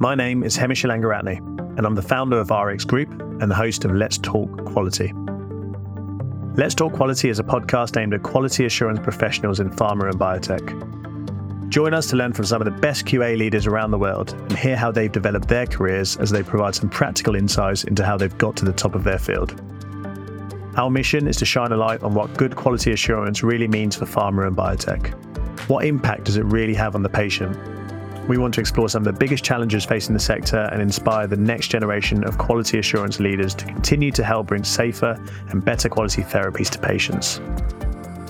My name is Hemish Langaratne, and I'm the founder of RX Group and the host of Let's Talk Quality. Let's Talk Quality is a podcast aimed at quality assurance professionals in pharma and biotech. Join us to learn from some of the best QA leaders around the world and hear how they've developed their careers as they provide some practical insights into how they've got to the top of their field. Our mission is to shine a light on what good quality assurance really means for pharma and biotech. What impact does it really have on the patient? We want to explore some of the biggest challenges facing the sector and inspire the next generation of quality assurance leaders to continue to help bring safer and better quality therapies to patients.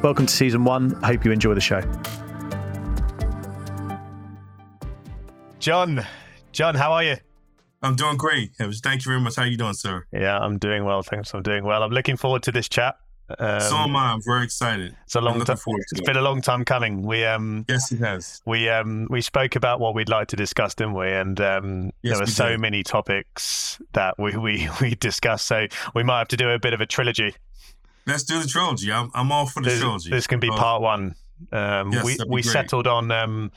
Welcome to season one. I hope you enjoy the show. John, John, how are you? I'm doing great. Thank you very much. How are you doing, sir? Yeah, I'm doing well. Thanks. I'm doing well. I'm looking forward to this chat. Um, so am I. I'm very excited. It's a long time. It's been a long time coming. We um yes, it has. We um we spoke about what we'd like to discuss, didn't we? And um yes, there were so did. many topics that we we we discussed. So we might have to do a bit of a trilogy. Let's do the trilogy. I'm I'm all for the this, trilogy. This can be part one. Um, yes, we we great. settled on um,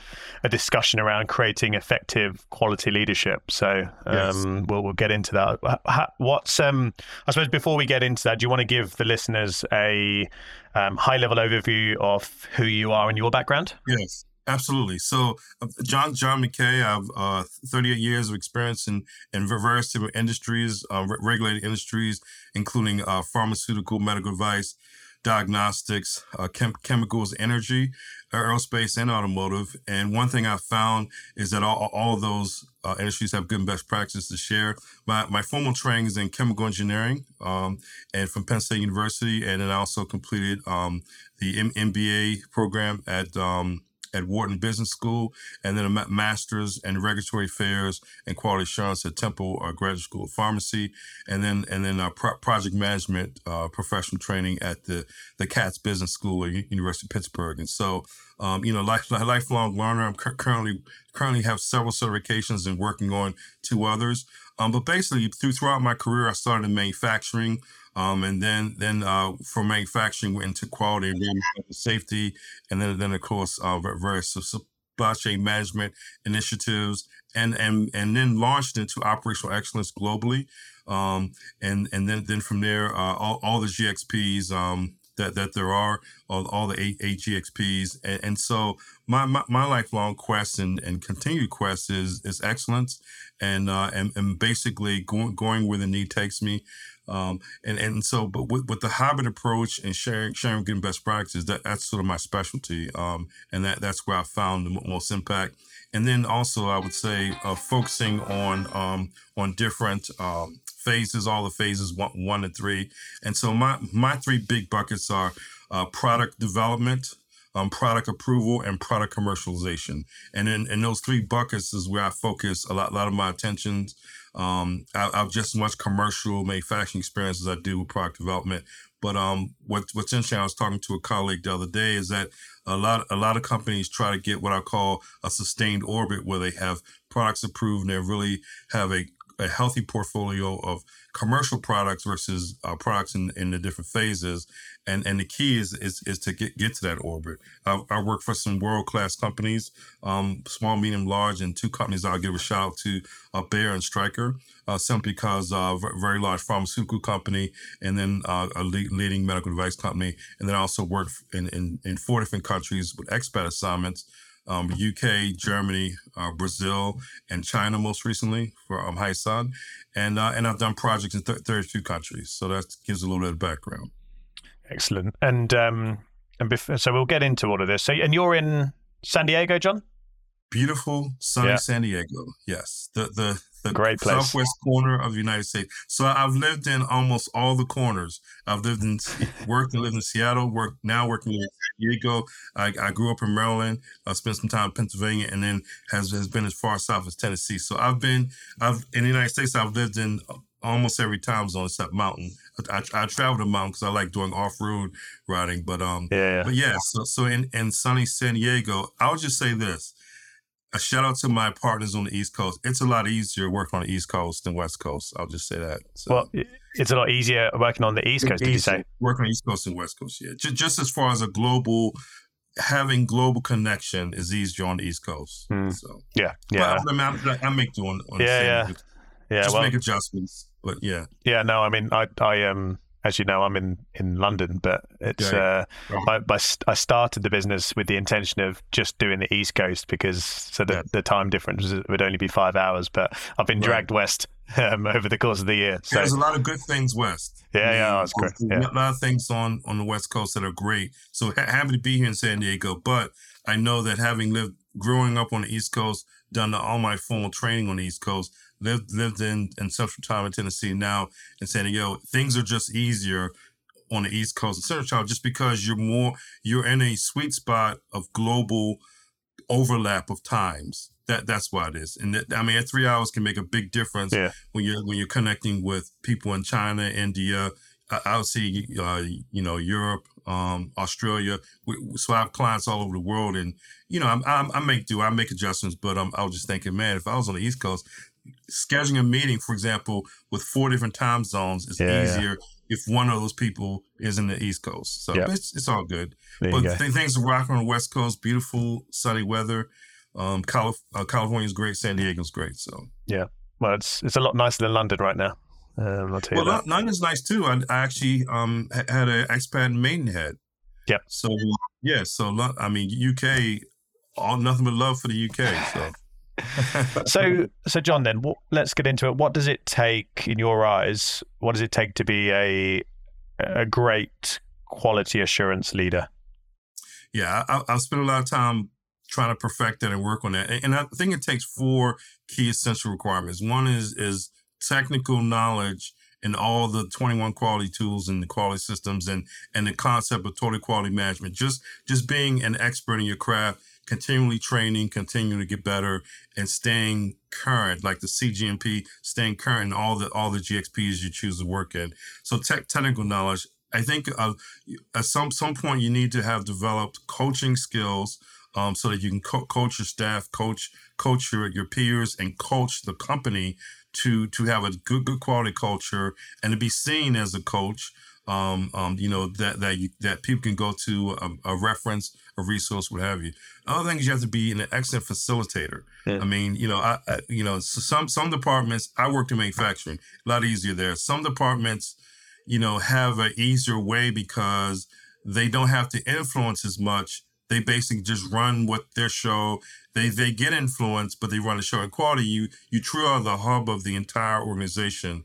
a discussion around creating effective quality leadership. So um, yes. we'll we'll get into that. What's um, I suppose before we get into that, do you want to give the listeners a um, high level overview of who you are and your background? Yes. Absolutely. So, uh, John John McKay, I have uh, 38 years of experience in, in various different industries, uh, regulated industries, including uh, pharmaceutical, medical device, diagnostics, uh, chem- chemicals, energy, aerospace, and automotive. And one thing I found is that all, all those uh, industries have good and best practices to share. My, my formal training is in chemical engineering um, and from Penn State University. And then I also completed um, the M- MBA program at um, at Wharton Business School, and then a master's in regulatory affairs and quality assurance at Temple uh, Graduate School of Pharmacy, and then and then uh, pro- project management uh, professional training at the the Katz Business School at University of Pittsburgh. And so, um, you know, life, lifelong learner. I'm cu- currently currently have several certifications and working on two others. Um, but basically, through, throughout my career, I started in manufacturing. Um, and then then uh, for manufacturing, went into quality and safety, and then then of course uh, various supply chain management initiatives, and and and then launched into operational excellence globally. Um, and and then then from there, uh, all, all the GXPs um, that that there are, all, all the eight, eight GXPs, and, and so my, my, my lifelong quest and, and continued quest is is excellence, and uh, and, and basically going going where the need takes me. Um, and and so, but with, with the hybrid approach and sharing sharing getting best practices, that that's sort of my specialty. Um, and that that's where I found the most impact. And then also, I would say uh, focusing on um, on different um, phases, all the phases one, one and three. And so my my three big buckets are uh, product development, um, product approval, and product commercialization. And in, in those three buckets is where I focus a lot, a lot of my attention. Um, I, I, have just as much commercial manufacturing experience as I do with product development. But um, what, what's interesting, I was talking to a colleague the other day, is that a lot a lot of companies try to get what I call a sustained orbit, where they have products approved and they really have a a healthy portfolio of commercial products versus uh, products in, in the different phases. And and the key is is, is to get, get to that orbit. I, I work for some world class companies, um, small, medium, large, and two companies I'll give a shout out to uh, Bayer and Stryker, uh, simply because uh, very large pharmaceutical company, and then uh, a leading medical device company, and then I also work in, in, in four different countries with expat assignments um, UK, Germany, uh, Brazil, and China most recently for um, Hysan. And, uh, and I've done projects in th- 32 countries. So that gives a little bit of background. Excellent. And, um, and bef- so we'll get into all of this. So, and you're in San Diego, John? Beautiful, sunny yeah. San Diego. Yes. The, the, the Great place. southwest corner of the United States. So I've lived in almost all the corners. I've lived in, worked and lived in Seattle. Work now working in San Diego. I, I grew up in Maryland. I spent some time in Pennsylvania, and then has has been as far south as Tennessee. So I've been I've in the United States. I've lived in almost every time zone except mountain. I, I, I travel the mountain because I like doing off road riding. But um, yeah, but yeah. So so in in sunny San Diego, I'll just say this a shout out to my partners on the East Coast. It's a lot easier working on the East Coast than West Coast. I'll just say that. So, well, it's a lot easier working on the East Coast. Did you say working on the East Coast and West Coast? Yeah, just, just as far as a global having global connection is easier on the East Coast. Mm. So yeah, yeah. But, I, mean, I, I make do on, on yeah, yeah, yeah. Just well, make adjustments, but yeah, yeah. No, I mean, I, I um, as you know, I'm in, in London, but it's uh, I, I started the business with the intention of just doing the East Coast because so the, yeah. the time difference would only be five hours. But I've been dragged right. west um, over the course of the year. So. There's a lot of good things west. Yeah, yeah, that's great. Yeah. A lot of things on on the West Coast that are great. So ha- happy to be here in San Diego, but I know that having lived growing up on the East Coast, done all my formal training on the East Coast, lived lived in in Central Time in Tennessee, now in San Diego, things are just easier on the East Coast and Central Time just because you're more you're in a sweet spot of global overlap of times. That that's why it is. And that, I mean, three hours can make a big difference yeah. when you're when you're connecting with people in China, India. I'll see, uh, you know, Europe, um, Australia. We, so I have clients all over the world, and you know, I'm, I'm, i make do, I make adjustments, but I'm, I was just thinking, man, if I was on the East Coast, scheduling a meeting, for example, with four different time zones is yeah, easier yeah. if one of those people is in the East Coast. So yep. it's, it's all good. There but th- things are rocking on the West Coast, beautiful sunny weather. Um, Calif- uh, California's great, San Diego's great. So yeah, well, it's it's a lot nicer than London right now. Um, I'll tell you well, that. London's nice too. I, I actually um had an expat in Maidenhead. Yep. So yeah, so I mean UK, all nothing but love for the UK. So so, so John, then what, let's get into it. What does it take, in your eyes? What does it take to be a a great quality assurance leader? Yeah, I, I've spent a lot of time trying to perfect that and work on that. And I think it takes four key essential requirements. One is is technical knowledge in all the 21 quality tools and the quality systems and and the concept of total quality management. Just just being an expert in your craft continually training, continuing to get better, and staying current, like the CGMP, staying current in all the all the GXPs you choose to work in. So tech technical knowledge. I think uh, at some some point you need to have developed coaching skills um, so that you can co- coach your staff, coach coach your, your peers, and coach the company to to have a good good quality culture and to be seen as a coach um, um, you know that that you, that people can go to a, a, reference, a resource, what have you. Other things you have to be an excellent facilitator. Yeah. I mean, you know, I, I, you know some some departments. I worked in manufacturing, a lot easier there. Some departments, you know, have an easier way because they don't have to influence as much. They basically just run what their show. They they get influence, but they run the show. In quality, you you truly are the hub of the entire organization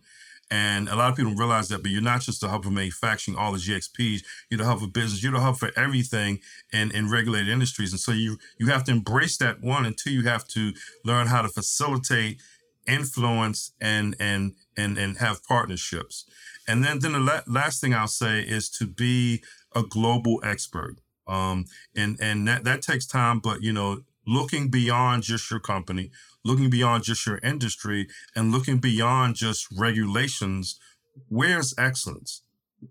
and a lot of people don't realize that, but you're not just the hub for manufacturing all the GXPs. You're the hub for business. You're the hub for everything in, in regulated industries. And so you you have to embrace that one, until you have to learn how to facilitate influence and and and and have partnerships. And then then the la- last thing I'll say is to be a global expert. Um, and and that that takes time, but you know, looking beyond just your company, looking beyond just your industry and looking beyond just regulations. Where's excellence?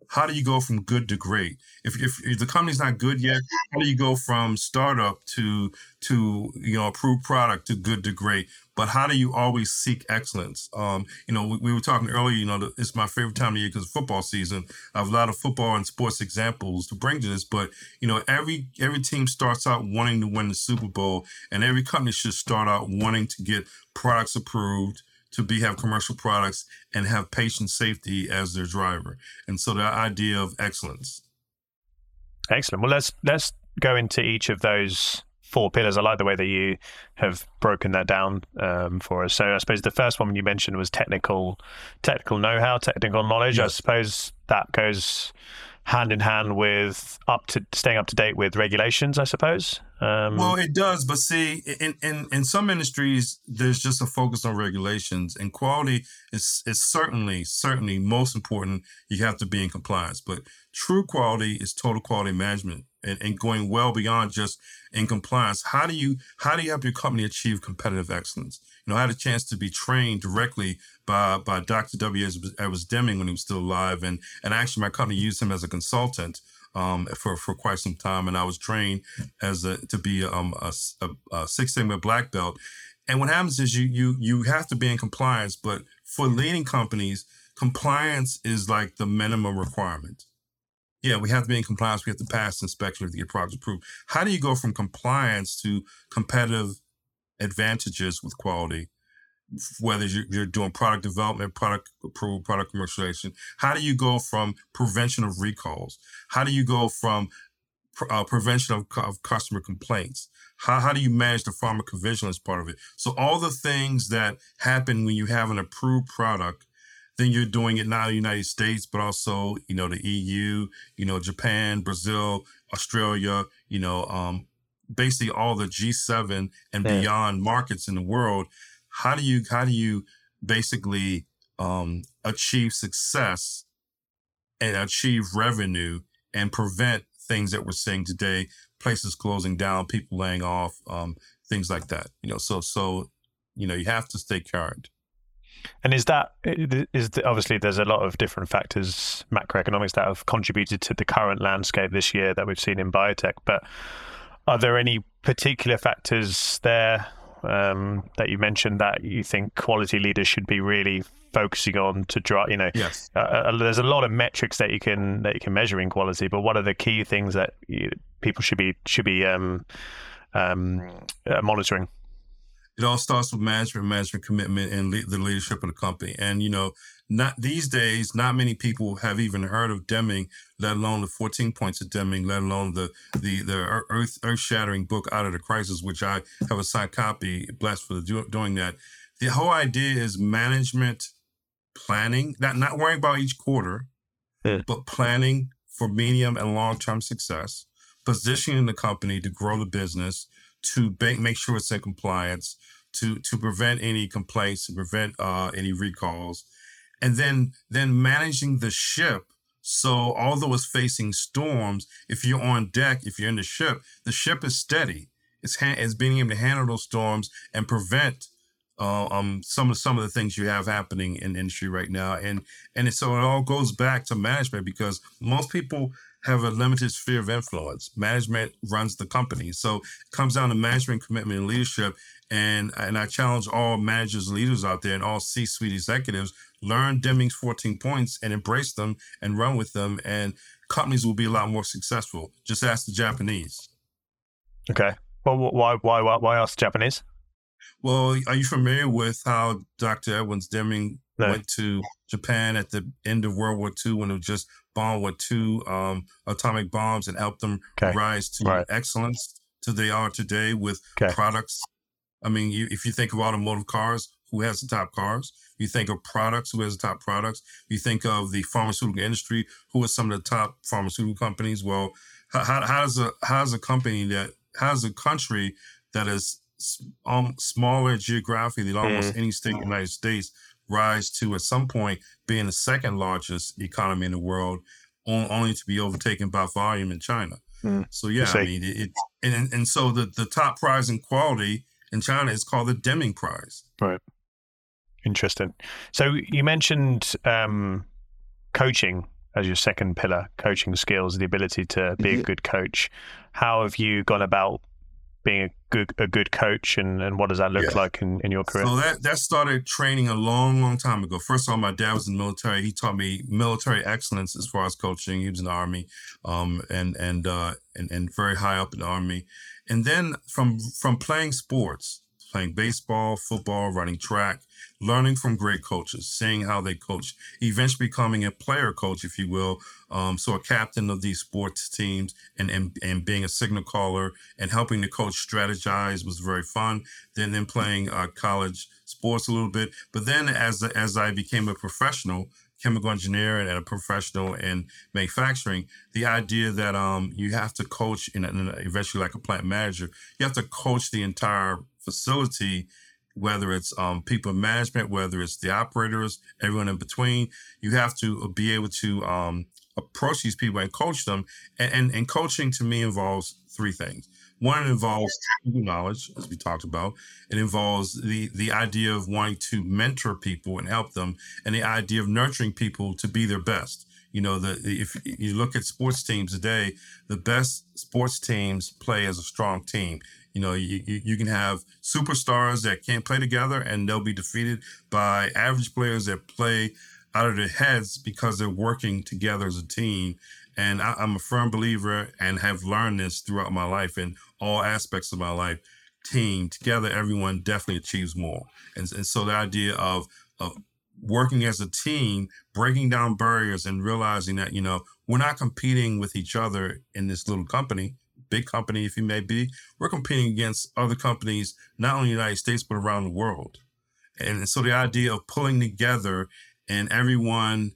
How do you go from good to great? If, if, if the company's not good yet, how do you go from startup to to you know approved product to good to great? But how do you always seek excellence? Um, you know, we, we, were talking earlier. You know, it's my favorite time of year because football season. I have a lot of football and sports examples to bring to this. But you know, every every team starts out wanting to win the Super Bowl, and every company should start out wanting to get products approved to be have commercial products and have patient safety as their driver. And so the idea of excellence. Excellent. Well, let's let's go into each of those four pillars. I like the way that you have broken that down um, for us. So I suppose the first one you mentioned was technical technical know-how, technical knowledge. Yes. I suppose that goes hand in hand with up to staying up to date with regulations, I suppose. Um, well, it does, but see, in, in in some industries, there's just a focus on regulations, and quality is is certainly certainly most important. You have to be in compliance, but true quality is total quality management and, and going well beyond just in compliance. How do you how do you help your company achieve competitive excellence? You know, I had a chance to be trained directly by by Dr. W. Edwards Deming when he was still alive, and and actually my company used him as a consultant. Um, for for quite some time, and I was trained as a to be um, a, a, a Six Sigma black belt. And what happens is you you you have to be in compliance, but for leading companies, compliance is like the minimum requirement yeah, we have to be in compliance. We have to pass inspection to get products approved. How do you go from compliance to competitive advantages with quality? Whether you're doing product development, product approval, product commercialization, how do you go from prevention of recalls? How do you go from uh, prevention of, of, customer complaints? How, how do you manage the pharmacovigilance part of it? So all the things that happen when you have an approved product then you're doing it not in the United States, but also, you know, the EU, you know, Japan, Brazil, Australia, you know, um, basically all the G7 and yeah. beyond markets in the world. How do you how do you basically um, achieve success and achieve revenue and prevent things that we're seeing today, places closing down, people laying off, um, things like that. You know, so so you know you have to stay current. And is that is the, obviously there's a lot of different factors macroeconomics that have contributed to the current landscape this year that we've seen in biotech, but are there any particular factors there um, that you mentioned that you think quality leaders should be really focusing on to drive? You know, yes. Uh, uh, there's a lot of metrics that you can that you can measure in quality, but what are the key things that you, people should be should be um, um, uh, monitoring? It all starts with management, management commitment, and le- the leadership of the company. And you know, not these days, not many people have even heard of Deming, let alone the 14 points of Deming, let alone the the the earth earth shattering book Out of the Crisis, which I have a signed copy. Blessed for do- doing that. The whole idea is management planning, not not worrying about each quarter, yeah. but planning for medium and long term success, positioning the company to grow the business to bank, make sure it's in compliance, to to prevent any complaints, to prevent uh, any recalls, and then then managing the ship. So although it's facing storms, if you're on deck, if you're in the ship, the ship is steady. It's ha- it's being able to handle those storms and prevent uh, um, some of some of the things you have happening in industry right now, and and so it all goes back to management because most people have a limited sphere of influence. Management runs the company. So it comes down to management commitment and leadership. And, and I challenge all managers, leaders out there, and all C suite executives learn Deming's 14 points and embrace them and run with them. And companies will be a lot more successful. Just ask the Japanese. Okay. Well, why, why, why, why ask the Japanese? Well, are you familiar with how Dr. Edwards Deming no. went to Japan at the end of World War II when it was just bombed with two um, atomic bombs and helped them okay. rise to right. excellence to they are today with okay. products. I mean, you, if you think of automotive cars, who has the top cars? You think of products, who has the top products? You think of the pharmaceutical industry, who are some of the top pharmaceutical companies? Well, how, how does a how does a company that has a country that is um, smaller geographically than almost mm. any state in the United States rise to at some point being the second largest economy in the world, only to be overtaken by volume in China. Mm. So yeah, I mean it, it, and and so the the top prize in quality in China is called the Deming Prize. Right. Interesting. So you mentioned um, coaching as your second pillar, coaching skills, the ability to be a good coach. How have you gone about being a good a good coach and, and what does that look yeah. like in, in your career? So that that started training a long, long time ago. First of all, my dad was in the military. He taught me military excellence as far as coaching. He was in the army, um, and and uh, and and very high up in the army. And then from from playing sports, playing baseball, football, running track, learning from great coaches, seeing how they coach, eventually becoming a player coach, if you will. Um, so a captain of these sports teams and, and and being a signal caller and helping the coach strategize was very fun. Then then playing uh, college sports a little bit, but then as as I became a professional, chemical engineer and a professional in manufacturing, the idea that um, you have to coach and eventually like a plant manager, you have to coach the entire facility, whether it's um, people management, whether it's the operators, everyone in between. You have to be able to um, approach these people and coach them. And, and, and coaching to me involves three things. One involves knowledge, as we talked about. It involves the the idea of wanting to mentor people and help them, and the idea of nurturing people to be their best. You know, the if you look at sports teams today, the best sports teams play as a strong team. You know, you, you can have superstars that can't play together and they'll be defeated by average players that play out of their heads because they're working together as a team. And I, I'm a firm believer and have learned this throughout my life in all aspects of my life. Team together, everyone definitely achieves more. And, and so the idea of of working as a team, breaking down barriers and realizing that, you know, we're not competing with each other in this little company, big company, if you may be. We're competing against other companies, not only in the United States, but around the world. And so the idea of pulling together and everyone,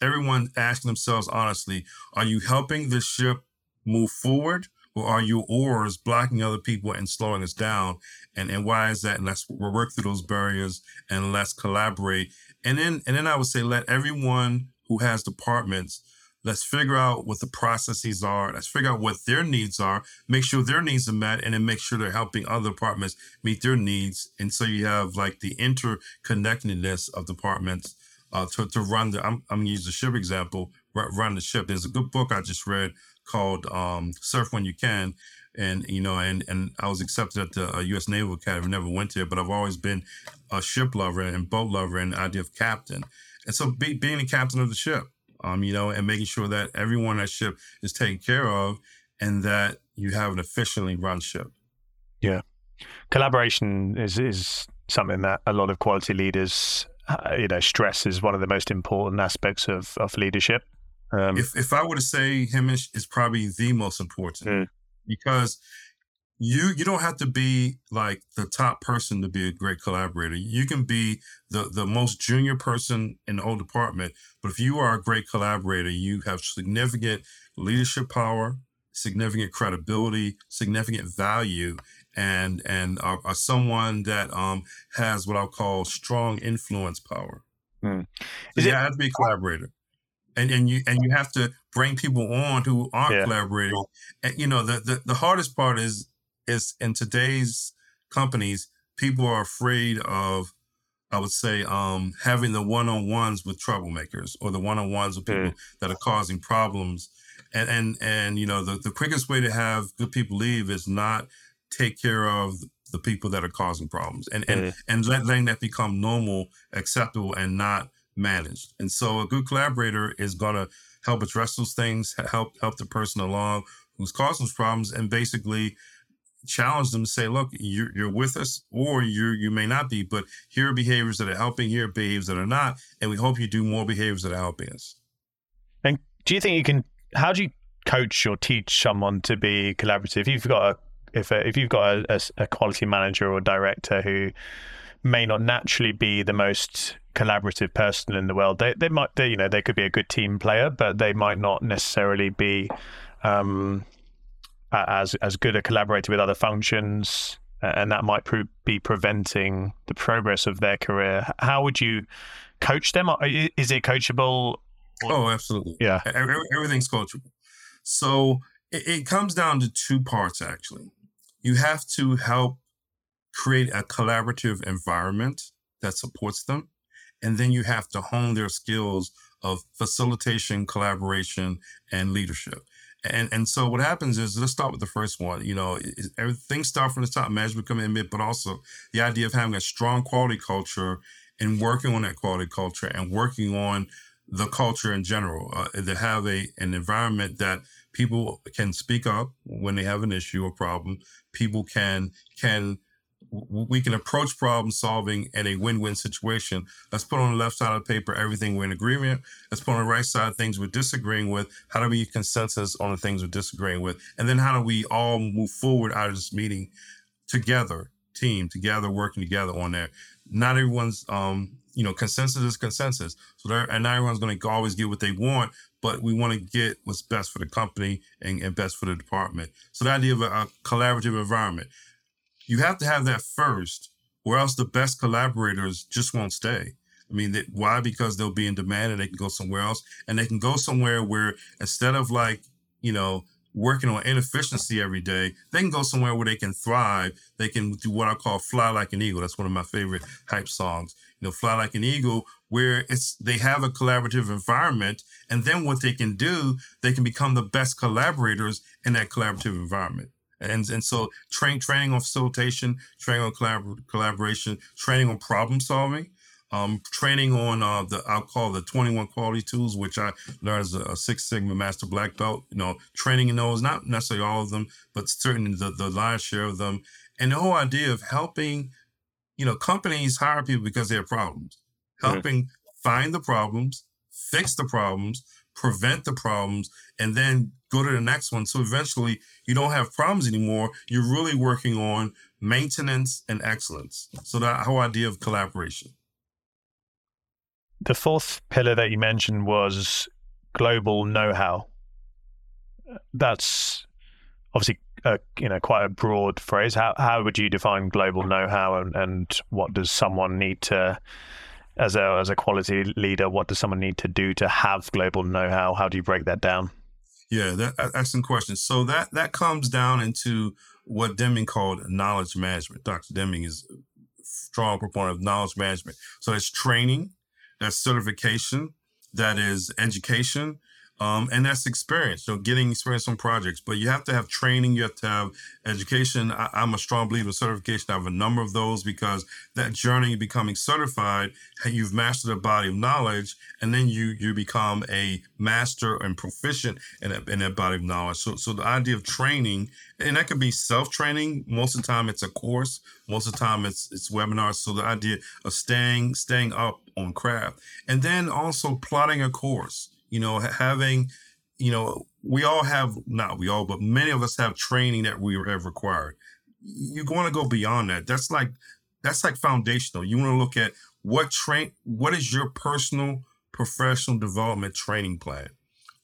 everyone asking themselves honestly, are you helping the ship move forward? Or are your oars blocking other people and slowing us down? And and why is that? And let's work through those barriers and let's collaborate. And then and then I would say let everyone who has departments Let's figure out what the processes are. Let's figure out what their needs are, make sure their needs are met, and then make sure they're helping other departments meet their needs. And so you have like the interconnectedness of departments uh, to, to run the, I'm, I'm going to use the ship example, run the ship. There's a good book I just read called um, Surf When You Can. And, you know, and, and I was accepted at the uh, U.S. Naval Academy, never went there, but I've always been a ship lover and boat lover and idea of captain. And so be, being the captain of the ship, um, you know, and making sure that everyone on that ship is taken care of and that you have an efficiently run ship. Yeah. Collaboration is, is something that a lot of quality leaders, uh, you know, stress is one of the most important aspects of, of leadership. Um, if, if I were to say Hemish is probably the most important mm. because you you don't have to be like the top person to be a great collaborator. You can be the the most junior person in the whole department, but if you are a great collaborator, you have significant leadership power, significant credibility, significant value, and and are, are someone that um has what I'll call strong influence power. Mm. So you it, have to be a collaborator. And, and you and you have to bring people on who aren't yeah. collaborating. And you know the, the the hardest part is is in today's companies, people are afraid of, I would say, um, having the one on ones with troublemakers or the one on ones with people mm. that are causing problems. And and and you know the, the quickest way to have good people leave is not take care of the people that are causing problems and and mm. and letting that become normal, acceptable, and not managed. And so a good collaborator is gonna help address those things, help help the person along who's causing those problems, and basically challenge them to say, look, you're, you're with us or you you may not be, but here are behaviors that are helping, here are behaviors that are not, and we hope you do more behaviors that are helping us. And do you think you can, how do you coach or teach someone to be collaborative? If you've got a, if, a, if you've got a, a, a quality manager or director who may not naturally be the most collaborative person in the world, they, they might, they, you know, they could be a good team player, but they might not necessarily be, um, as as good a collaborator with other functions, and that might be preventing the progress of their career. How would you coach them? Is it coachable? Oh, absolutely. Yeah, everything's coachable. So it, it comes down to two parts actually. You have to help create a collaborative environment that supports them, and then you have to hone their skills of facilitation, collaboration, and leadership. And and so what happens is let's start with the first one. You know, everything starts from the top, management commitment, but also the idea of having a strong quality culture and working on that quality culture and working on the culture in general. Uh, to have a an environment that people can speak up when they have an issue or problem. People can can we can approach problem solving in a win-win situation. Let's put on the left side of the paper everything we're in agreement. Let's put on the right side things we're disagreeing with. How do we get consensus on the things we're disagreeing with? And then how do we all move forward out of this meeting together, team, together, working together on that. Not everyone's um, you know, consensus is consensus. So there and not everyone's gonna always get what they want, but we want to get what's best for the company and, and best for the department. So the idea of a, a collaborative environment you have to have that first, or else the best collaborators just won't stay. I mean, they, why? Because they'll be in demand and they can go somewhere else, and they can go somewhere where instead of like you know working on inefficiency every day, they can go somewhere where they can thrive. They can do what I call fly like an eagle. That's one of my favorite hype songs. You know, fly like an eagle, where it's they have a collaborative environment, and then what they can do, they can become the best collaborators in that collaborative environment. And and so train training on facilitation, training on collabor- collaboration, training on problem solving. um, training on uh, the I'll call the 21 quality tools, which I learned as a, a, Six Sigma Master Black Belt. You know, training in those, not necessarily all of them, but certainly the, the lion's share of them. And the whole idea of helping, you know, companies hire people because they have problems, helping mm-hmm. find the problems, fix the problems, prevent the problems, and then go to the next one. So eventually you don't have problems anymore. You're really working on maintenance and excellence. So that whole idea of collaboration. The fourth pillar that you mentioned was global know-how. That's obviously a, you know quite a broad phrase. How how would you define global know-how, and, and what does someone need to as a as a quality leader? What does someone need to do to have global know-how? How do you break that down? Yeah, that excellent question. So that that comes down into what Deming called knowledge management. Dr. Deming is a strong proponent of knowledge management. So it's training, that's certification, that is education, um, and that's experience, so getting experience on projects. But you have to have training, you have to have education. I, am a strong believer in certification. I have a number of those because that journey of becoming certified, you've mastered a body of knowledge, and then you you become a master and proficient in that, in that body of knowledge. So, so the idea of training, and that can be self training. Most of the time, it's a course. Most of the time, it's it's webinars. So the idea of staying staying up on craft, and then also plotting a course you know, having, you know, we all have, not we all, but many of us have training that we have required. You want to go beyond that. That's like, that's like foundational. You want to look at what train, what is your personal professional development training plan?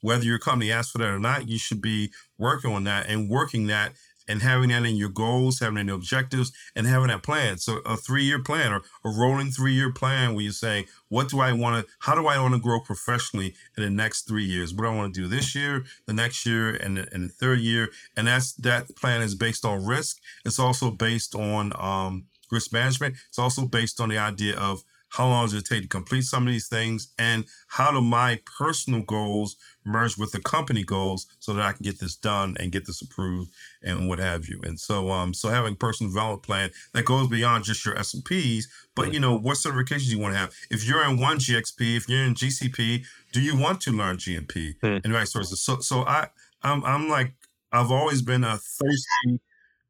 Whether your company asks for that or not, you should be working on that and working that and having that in your goals, having in your objectives, and having that plan. So a three-year plan or a rolling three-year plan where you're saying, what do I want to, how do I want to grow professionally in the next three years? What do I want to do this year, the next year, and the, and the third year? And that's that plan is based on risk. It's also based on um, risk management. It's also based on the idea of how long does it take to complete some of these things and how do my personal goals merge with the company goals so that I can get this done and get this approved and what have you. And so, um, so having personal development plan that goes beyond just your SOPs, but you know, what certifications you want to have. If you're in one GXP, if you're in GCP, do you want to learn GMP hmm. and vice versa? So, so I, I'm, I'm like, I've always been a thirsty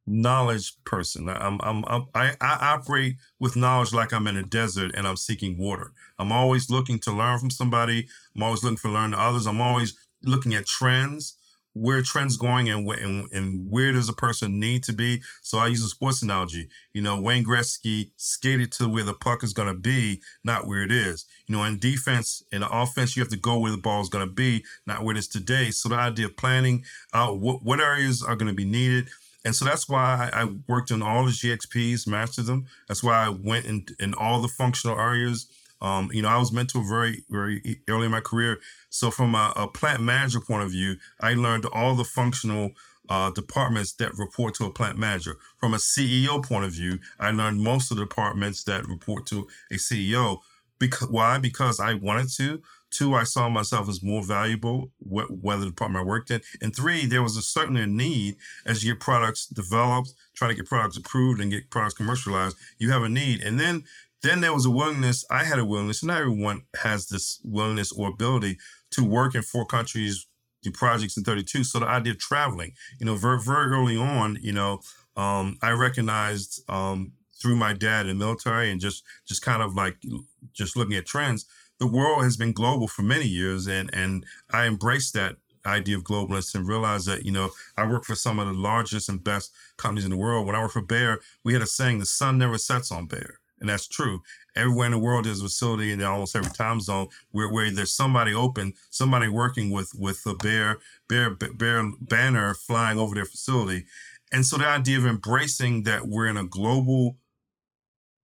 knowledge person. I'm, I'm, I'm I, I operate with knowledge like I'm in a desert and I'm seeking water. I'm always looking to learn from somebody. I'm always looking for learn to others. I'm always looking at trends, where trends going, and, and and where does a person need to be. So I use a sports analogy. You know, Wayne Gretzky skated to where the puck is going to be, not where it is. You know, in defense, in offense, you have to go where the ball is going to be, not where it is today. So the idea of planning out what what areas are going to be needed and so that's why I worked on all the GXPs, mastered them. That's why I went in, in all the functional areas. Um, you know, I was mentored very, very early in my career. So from a, a plant manager point of view, I learned all the functional uh, departments that report to a plant manager. From a CEO point of view, I learned most of the departments that report to a CEO. Because why? Because I wanted to. Two, I saw myself as more valuable, wh- whether the department I worked in. And three, there was a certain need as your products developed, try to get products approved and get products commercialized, you have a need. And then then there was a willingness, I had a willingness, and not everyone has this willingness or ability to work in four countries, do projects in 32. So the idea of traveling, you know, very, very early on, you know, um, I recognized um, through my dad in the military and just just kind of like just looking at trends the world has been global for many years, and and I embrace that idea of globalness and realize that you know I work for some of the largest and best companies in the world. When I work for Bayer, we had a saying: "The sun never sets on Bayer," and that's true. Everywhere in the world, there's a facility in almost every time zone where, where there's somebody open, somebody working with with a Bayer, Bayer, Bayer banner flying over their facility, and so the idea of embracing that we're in a global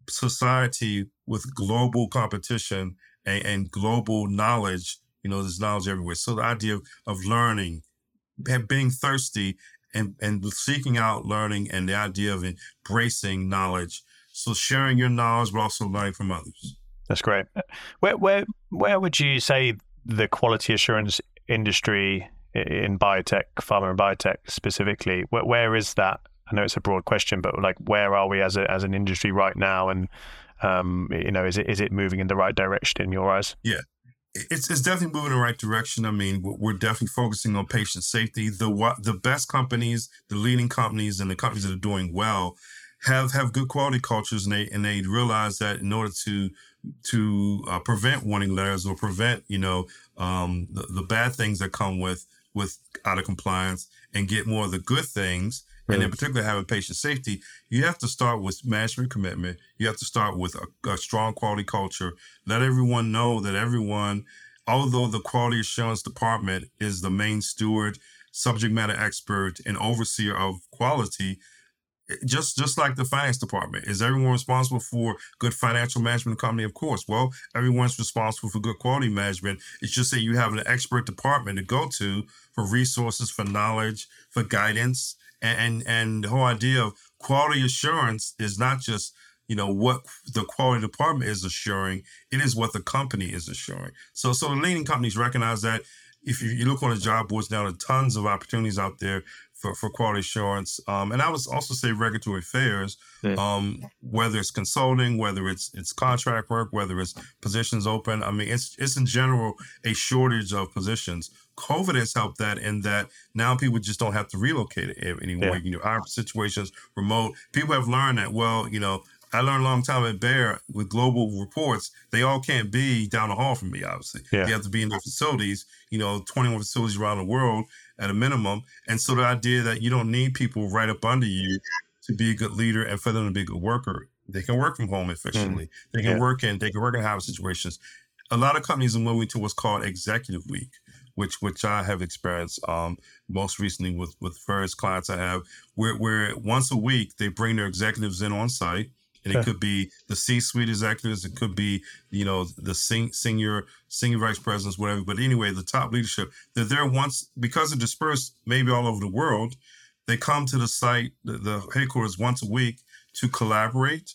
society with global competition and, and global knowledge. You know, there's knowledge everywhere. So the idea of, learning, being thirsty and, and seeking out learning and the idea of embracing knowledge. So sharing your knowledge, but also learning from others. That's great. Where, where, where would you say the quality assurance industry in biotech, pharma and biotech specifically, where, where is that? I know it's a broad question, but like, where are we as a, as an industry right now? And Um, you know, is it is it moving in the right direction in your eyes? Yeah, it's it's definitely moving in the right direction. I mean, we're definitely focusing on patient safety. The what the best companies, the leading companies, and the companies that are doing well have have good quality cultures, and they and they realize that in order to to uh, prevent warning letters or prevent you know um, the, the bad things that come with with out of compliance and get more of the good things and in particular having patient safety, you have to start with management commitment. You have to start with a, a, strong quality culture. Let everyone know that everyone, although the quality assurance department is the main steward, subject matter expert, and overseer of quality, eh, just just like the finance department, is everyone responsible for good financial management company? Of course. Well, everyone's responsible for good quality management. It's just that you have an expert department to go to for resources, for knowledge, for guidance and and the whole idea of quality assurance is not just you know what the quality department is assuring it is what the company is assuring. So so the leading companies recognize that. If you, you look on the job boards now there are tons of opportunities out there for, for quality assurance um, and i would also say regulatory affairs um, whether it's consulting whether it's it's contract work whether it's positions open i mean it's it's in general a shortage of positions COVID has helped that in that now people just don't have to relocate anymore. Yeah. You know, our situations remote. People have learned that. Well, you know, I learned a long time at Bayer with global reports. They all can't be down the hall from me. Obviously, yeah. they have to be in their facilities. You know, 21 facilities around the world at a minimum. And so the idea that you don't need people right up under you to be a good leader and for them to be a good worker. They can work from home efficiently. Mm. They can yeah. work in they can work in house situations. A lot of companies are moving to what's called executive week, which which I have experienced um, most recently with with various clients I have, where where once a week they bring their executives in on site, and it could be the C-suite executives, it could be you know the senior senior vice presidents, whatever. But anyway, the top leadership they're there once because they're dispersed maybe all over the world. They come to the site, the, the headquarters once a week to collaborate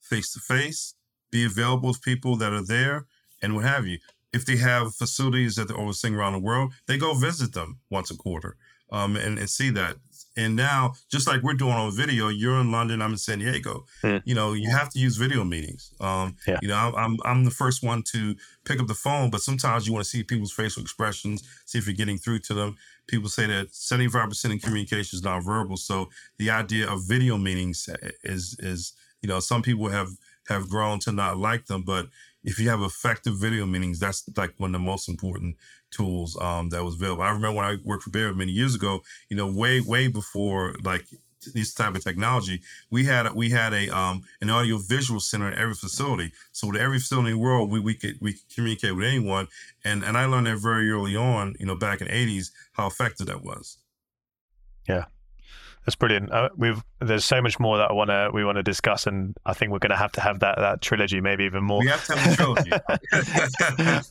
face to face, be available to people that are there, and what have you if they have facilities that they're overseeing around the world, they go visit them once a quarter um, and, and see that. And now, just like we're doing on video, you're in London, I'm in San Diego. Mm. You know, you have to use video meetings. Um, yeah. You know, I'm I'm the first one to pick up the phone, but sometimes you want to see people's facial expressions, see if you're getting through to them. People say that 75% of communication is nonverbal. So the idea of video meetings is is you know some people have have grown to not like them, but if you have effective video meetings, that's like one of the most important tools um, that was available. I remember when I worked for Bayer many years ago, you know, way, way before like this type of technology, we had we had a um, an audio visual center in every facility. So with every facility in the world, we, we could we could communicate with anyone. And and I learned that very early on, you know, back in the eighties, how effective that was. Yeah, that's brilliant. Uh, we've there's so much more that I want to we want to discuss, and I think we're going to have to have that that trilogy, maybe even more. We have to have a trilogy.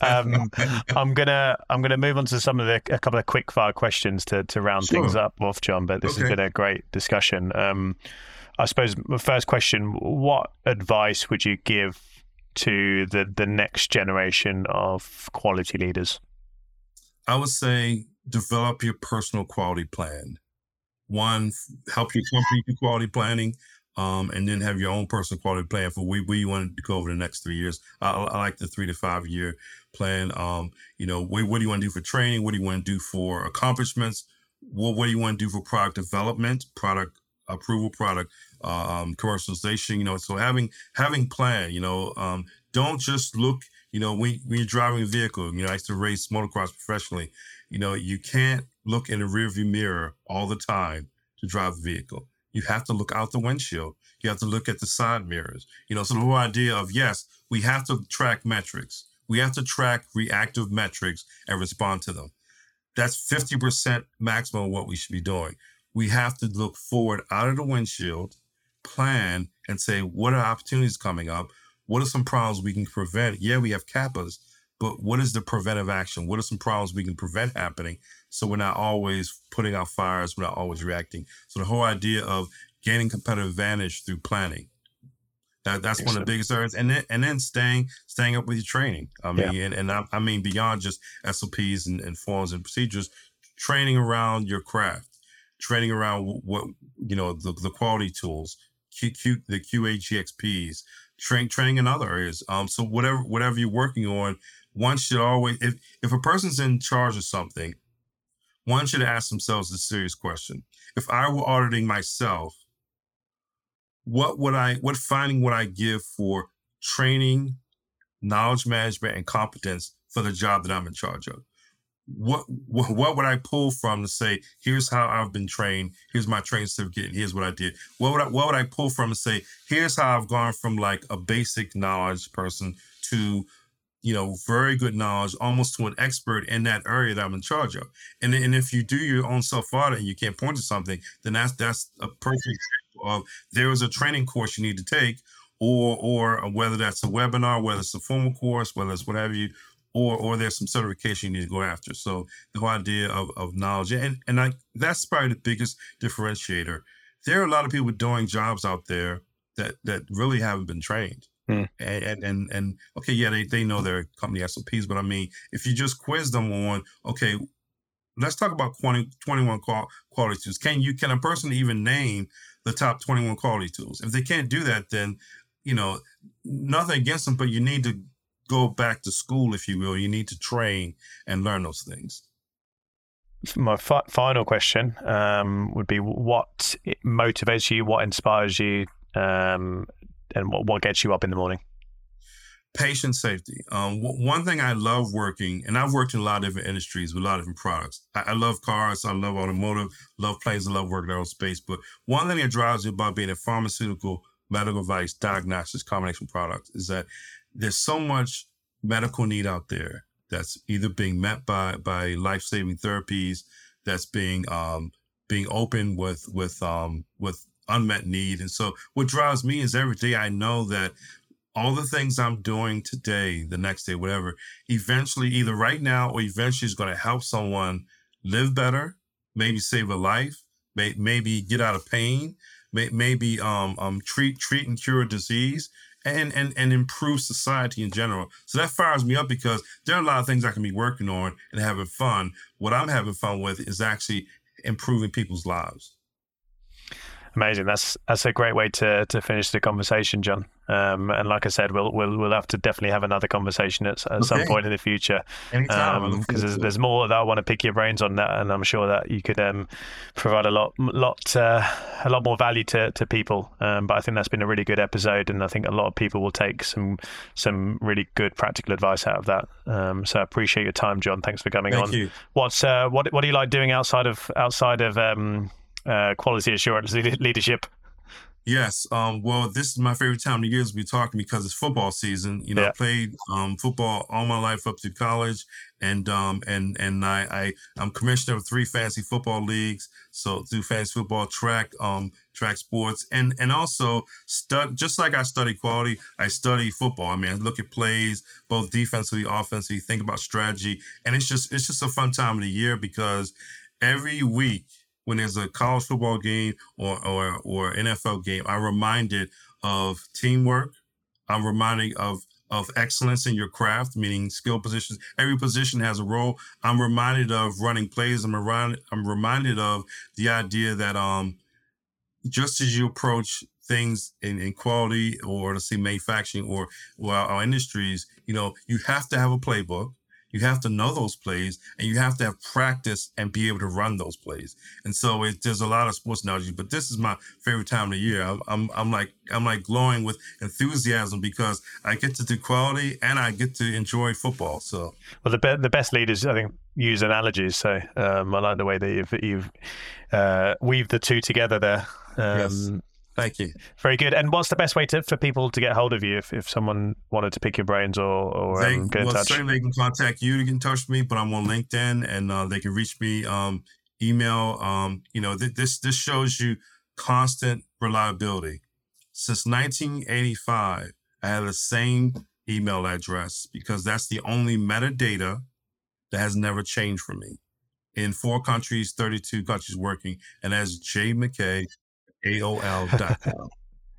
um, I'm gonna I'm gonna move on to some of the a couple of quick fire questions to to round sure. things up, off, John. But this okay. has been a great discussion. Um, I suppose my first question: What advice would you give to the the next generation of quality leaders? I would say develop your personal quality plan one, help your company do quality planning, um, and then have your own personal quality plan for where, where you want to go over the next three years. I, I like the three to five year plan. Um, you know, what, what do you want to do for training? What do you want to do for accomplishments? What, what do you want to do for product development, product approval, product um, commercialization? You know, so having having plan. You know, um, don't just look. You know, when, when you're driving a vehicle. You know, I used to race motocross professionally. You know, you can't look in the rearview mirror all the time to drive a vehicle. You have to look out the windshield. You have to look at the side mirrors. You know, so the whole idea of yes, we have to track metrics. We have to track reactive metrics and respond to them. That's 50% maximum of what we should be doing. We have to look forward out of the windshield, plan, and say, what are opportunities coming up? What are some problems we can prevent? Yeah, we have CAPAs, but what is the preventive action? What are some problems we can prevent happening so we're not always putting out fires, we're not always reacting? So the whole idea of gaining competitive advantage through planning. That, that's one of the biggest areas, and then and then staying staying up with your training. I mean, yeah. and, and I, I, mean beyond just SOPs and, and forms and procedures, training around your craft, training around what you know the, the quality tools, Q, Q, the QAGXPs, train training in other areas. Um, so whatever whatever you're working on, one should always if if a person's in charge of something, one should ask themselves a serious question. If I were auditing myself, what would I what finding would I give for training, knowledge management, and competence for the job that I'm in charge of? What, what would I pull from to say, here's how I've been trained, here's my training certificate, and here's what I did? What would I what would I pull from to say, here's how I've gone from like a basic knowledge person to you know, very good knowledge, almost to an expert in that area that I'm in charge of. And and if you do your own self audit and you can't point to something, then that's that's a perfect example of there is a training course you need to take, or or whether that's a webinar, whether it's a formal course, whether it's whatever you, or or there's some certification you need to go after. So the whole idea of, of knowledge and and I that's probably the biggest differentiator. There are a lot of people doing jobs out there that that really haven't been trained. And, and, and and okay, yeah, they, they know their company SOPs, but I mean, if you just quiz them on, okay, let's talk about 20, 21 quality tools. Can you can a person even name the top 21 quality tools? If they can't do that, then you know, nothing against them, but you need to go back to school, if you will. You need to train and learn those things. My fi- final question um, would be: What motivates you? What inspires you? Um, and what, what gets you up in the morning? Patient safety. Um, w- one thing I love working, and I've worked in a lot of different industries with a lot of different products. I, I love cars, I love automotive, love planes, I love working in aerospace. But one thing that drives me about being a pharmaceutical, medical device, diagnostics, combination product is that there's so much medical need out there that's either being met by by life saving therapies, that's being um, being open with with um, with unmet need. And so what drives me is every day I know that all the things I'm doing today, the next day, whatever, eventually, either right now or eventually is going to help someone live better, maybe save a life, may, maybe get out of pain, may, maybe um, um, treat, treat and cure a disease. And, and and improve society in general. So that fires me up because there are a lot of things I can be working on and having fun. What I'm having fun with is actually improving people's lives. Amazing. That's that's a great way to to finish the conversation, John. Um, and like I said, we'll we'll we'll have to definitely have another conversation at, at okay. some point in the future. Anytime. Because um, there's, there's more that I want to pick your brains on that, and I'm sure that you could um, provide a lot lot uh, a lot more value to to people. Um, but I think that's been a really good episode, and I think a lot of people will take some some really good practical advice out of that. Um, so I appreciate your time, John. Thanks for coming Thank on. You. What's uh, what what do you like doing outside of outside of um, uh, quality assurance leadership? Yes. Um, well, this is my favorite time of the year to be talking because it's football season. You know, yeah. I played um, football all my life up to college, and um, and and I, I I'm commissioner of three fantasy football leagues. So do fantasy football, track, um, track sports, and and also stud. Just like I study quality, I study football. I mean, I look at plays both defensively, offensively, think about strategy, and it's just it's just a fun time of the year because every week when there's a college football game or or or NFL game, I'm reminded of teamwork. I'm reminded of of excellence in your craft, meaning skill positions. Every position has a role. I'm reminded of running plays. I'm reminded I'm reminded of the idea that um just as you approach things in, in quality or let's say manufacturing or, or our industries, you know, you have to have a playbook. You have to know those plays and you have to have practice and be able to run those plays. And so it, there's a lot of sports analogies, but this is my favorite time of the year. I'm, I'm, I'm like, I'm like glowing with enthusiasm because I get to do quality and I get to enjoy football. So, well, the, be- the best leaders, I think, use analogies. So um, I like the way that you've, you've uh, weaved the two together there. Um, yes. Thank you. Very good. And what's the best way to for people to get hold of you if, if someone wanted to pick your brains or, or they, um, get in well, touch? Certainly they can contact you to get in touch with me, but I'm on LinkedIn and uh, they can reach me um, email. Um, you know, th- this this shows you constant reliability. Since 1985, I have the same email address because that's the only metadata that has never changed for me. In four countries, 32 countries working, and as Jay McKay AOL.com.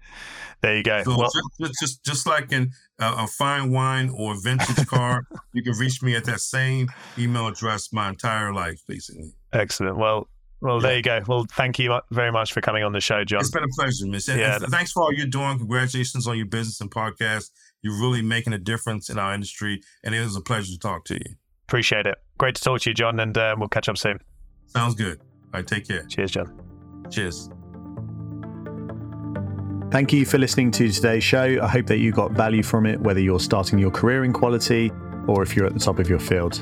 there you go. So well, just, just, just like in uh, a fine wine or vintage car, you can reach me at that same email address my entire life, basically. Excellent. Well, Well, there you go. Well, thank you very much for coming on the show, John. It's been a pleasure, Miss. Yeah. thanks for all you're doing. Congratulations on your business and podcast. You're really making a difference in our industry, and it was a pleasure to talk to you. Appreciate it. Great to talk to you, John, and uh, we'll catch up soon. Sounds good. All right, take care. Cheers, John. Cheers. Thank you for listening to today's show. I hope that you got value from it, whether you're starting your career in quality or if you're at the top of your field.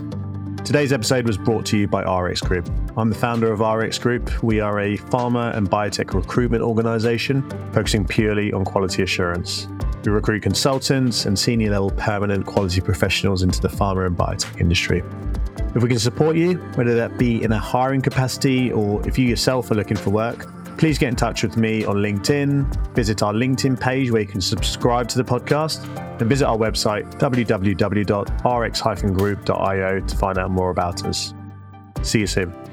Today's episode was brought to you by RX Group. I'm the founder of RX Group. We are a pharma and biotech recruitment organization focusing purely on quality assurance. We recruit consultants and senior level permanent quality professionals into the pharma and biotech industry. If we can support you, whether that be in a hiring capacity or if you yourself are looking for work, please get in touch with me on LinkedIn, visit our LinkedIn page where you can subscribe to the podcast, and visit our website www.rx-group.io to find out more about us. See you soon.